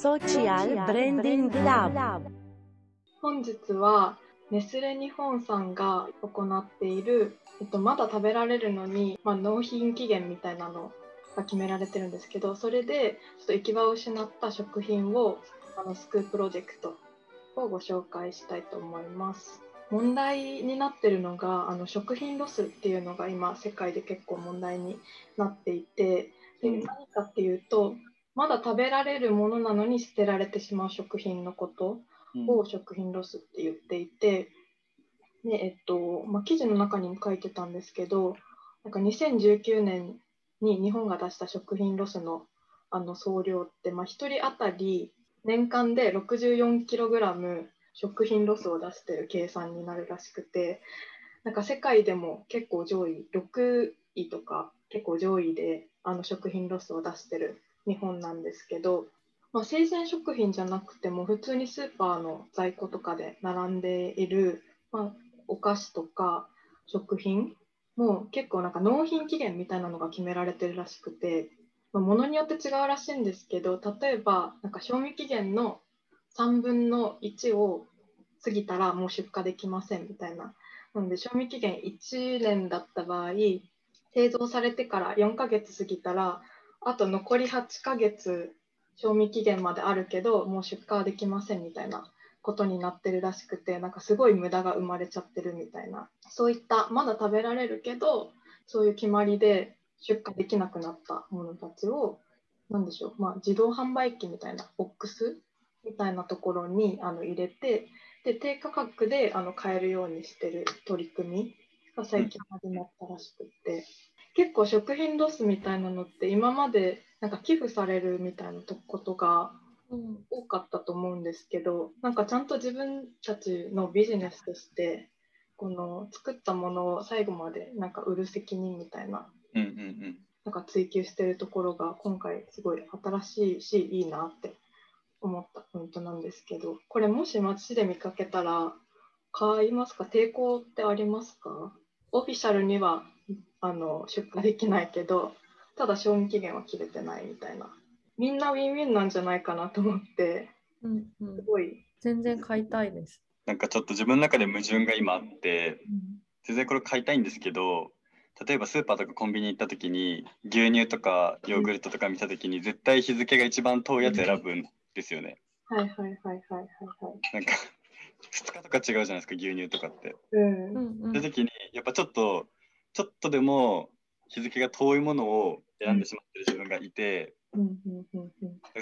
Social Branding Lab 本日はネスレ日本さんが行っている、えっと、まだ食べられるのに、まあ、納品期限みたいなのが決められてるんですけどそれでちょっと行き場を失った食品をあの救うプロジェクトをご紹介したいと思います。問題になってるのがあの食品ロスっていうのが今世界で結構問題になっていてでうん。何かっていうとまだ食べられるものなのに捨てられてしまう食品のことを食品ロスって言っていて、でえっとまあ、記事の中にも書いてたんですけどなんか2019年に日本が出した食品ロスのあの総量って、まあ、1人当たり年間で 64kg 食品ロスを出してる計算になるらしくてなんか世界でも結構上位6位とか結構上位であの食品ロスを出してる日本なんですけど、まあ、生鮮食品じゃなくても普通にスーパーの在庫とかで並んでいる、まあ、お菓子とか食品も結構なんか納品期限みたいなのが決められてるらしくて、まあ、物によって違うらしいんですけど例えばなんか賞味期限の3分の1を過ぎたらもう出荷できませんみたいな。なので賞味期限1年だった場合製造されてから4ヶ月過ぎたらあと残り8ヶ月賞味期限まであるけどもう出荷はできませんみたいなことになってるらしくてなんかすごい無駄が生まれちゃってるみたいな。そういったまだ食べられるけどそういう決まりで出荷できなくなったものたちをなんでしょう、まあ、自動販売機みたいなボックスみたいなところにあの入れてで低価格であの買えるようにしてる取り組みが最近始まったらしくって、結構食品ロスみたいなのって今までなんか寄付されるみたいなとことがうん。多かったと思うんですけどなんかちゃんと自分たちのビジネスとしてこの作ったものを最後までなんか売る責任みたいな。なんか追求してるところが今回すごい新しいしいいなって思ったポイントなんですけどこれもし街で見かけたら買いますか？抵抗ってありますか？オフィシャルにはあの出荷できないけどただ賞味期限は切れてないみたいなみんなウィンウィンなんじゃないかなと思ってうんうんすごい全然買いたいです。なんかちょっと自分の中で矛盾が今あって、全然これ買いたいんですけど、例えばスーパーとかコンビニ行った時に牛乳とかヨーグルトとか見た時に絶対日付が一番遠いやつ選ぶんですよね。はいはいはいはいはいはいなんか2日とか違うじゃないですか牛乳とかって。うんうんうんそういう時にやっぱちょっとちょっとでも日付が遠いものを選んでしまってる自分がいて、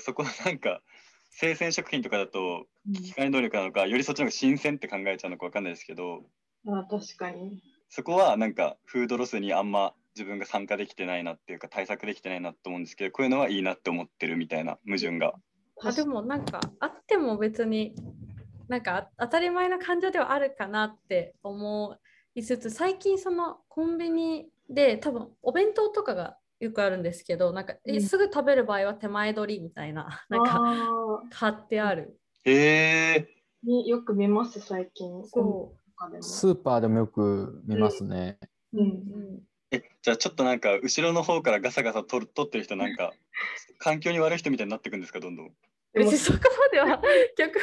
そこはなんか生鮮食品とかだとうん。機械能力なのかよりそっちの方が新鮮って考えちゃうのかわかんないですけどあ確かに。そこはなんかフードロスにあんま自分が参加できてないなっていうか対策できてないなと思うんですけどこういうのはいいなって思ってるみたいな矛盾が。あでもなんかあっても別になんかあ当たり前な感情ではあるかなって思いつつ最近そのコンビニで多分お弁当とかがよくあるんですけどなんか、えうんすぐ食べる場合は手前取りみたいな なんかあ貼ってある。へえよく見ます最近そコンビニとかでもスーパーでもよく見ますね。う。うんうんえじゃあちょっとなんか後ろの方からガサガサ取る取ってる人なんか 環境に悪い人みたいになっていくんですかどんどん。別にそこまでは逆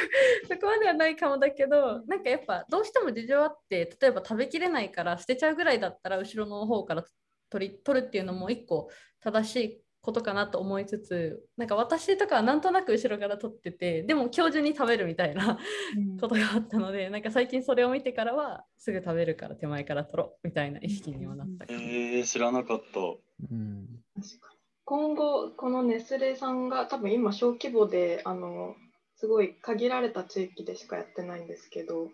そこまではないかもだけどなんかやっぱどうしても事情あって例えば食べきれないから捨てちゃうぐらいだったら後ろの方から取り取るっていうのも一個正しいことかなと思いつつなんか私とかはなんとなく後ろから取っててでも今日中に食べるみたいなうん。ことがあったのでなんか最近それを見てからはすぐ食べるから手前から取ろうみたいな意識にはなったかえも。ー、知らなかった。うん、確かに今後このネスレさんが多分今小規模であのすごい限られた地域でしかやってないんですけど、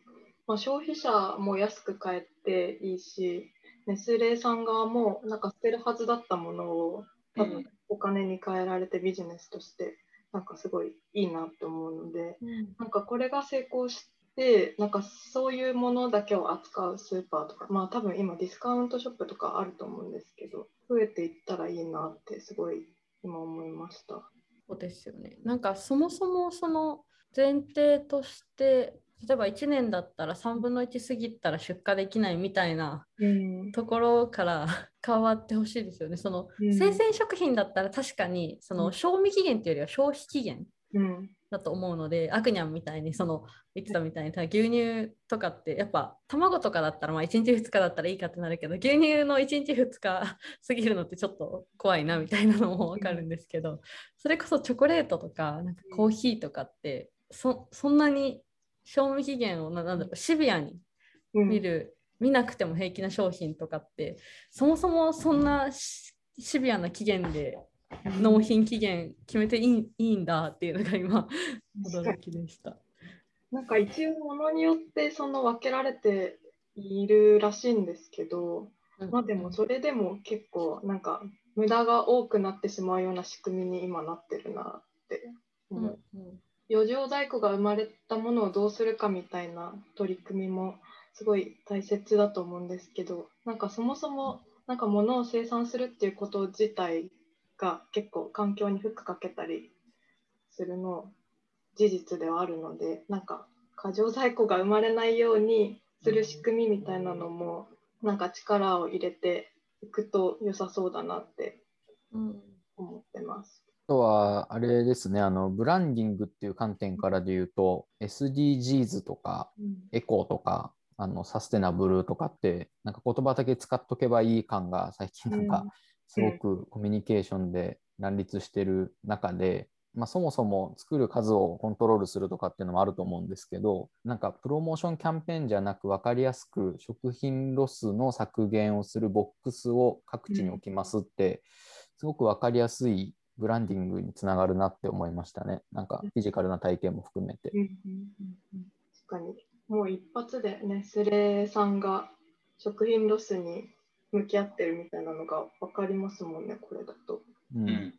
まあ、消費者も安く買えていいしネスレさん側もなんか捨てるはずだったものを多分うんお金に換えられてビジネスとしてなんかすごいいいなって思うのでうん。なんかこれが成功してなんかそういうものだけを扱うスーパーとかまあ多分今ディスカウントショップとかあると思うんですけど増えていったらいいなってすごい今思いました。そうですよね。なんかそもそもその前提として例えば1年だったら3分の1過ぎたら出荷できないみたいなうんところから 変わってほしいですよね。そのうん生鮮食品だったら確かにそうのん賞味期限っていうよりは消費期限うん。だと思うので、アクニャンみたいにその言ってたみたいにただ牛乳とかってやっぱ卵とかだったらまあ1日2日だったらいいかってなるけど牛乳の1日2日 過ぎるのってちょっと怖いなみたいなのもわかるんですけどそれこそチョコレートとかなんかコーヒーとかってそそんなに賞味期限をななんだろうシビアにうん。見る、見なくても平気な商品とかってそもそもそんなシシビアな期限で納品期限決めていいいいんだっていうのが今驚きでした。なんか一応ものによってその分けられているらしいんですけど、まあでもそれでも結構なんか無駄が多くなってしまうような仕組みに今なってるなってうん思う。うん余剰在庫が生まれたものをどうするかみたいな取り組みもすごい大切だと思うんですけどなんかそもそもなんか物を生産するっていうこと自体が結構環境に負荷かけたりするの事実ではあるのでなんか過剰在庫が生まれないようにする仕組みみたいなのもなんか力を入れていくと良さそうだなってうん思ってます。あとは、あれですね、あの、ブランディングっていう観点からで言うと、SDGs とか、エコとか、あの、サステナブルとかって、なんか言葉だけ使っとけばいい感が最近なんか、すごくコミュニケーションで乱立してる中で、まあ、そもそも作る数をコントロールするとかっていうのもあると思うんですけど、なんかプロモーションキャンペーンじゃなく分かりやすく食品ロスの削減をするボックスを各地に置きますって、すごく分かりやすいブランディングにつながるなって思いましたね。なんかフィジカルな体験も含めてうん。うんうんうん確かにもう一発でネスレさんが食品ロスに向き合ってるみたいなのが分かりますもんねこれだと。うん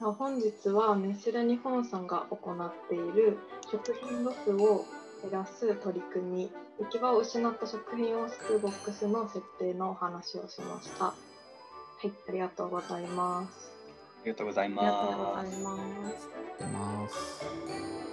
本日はネスレ日本さんが行っている食品ロスを減らす取り組み行き場を失った食品を救うボックスの設定のお話をしました。はい、ありがとうございます。ありがとうございありがとうごますざいます。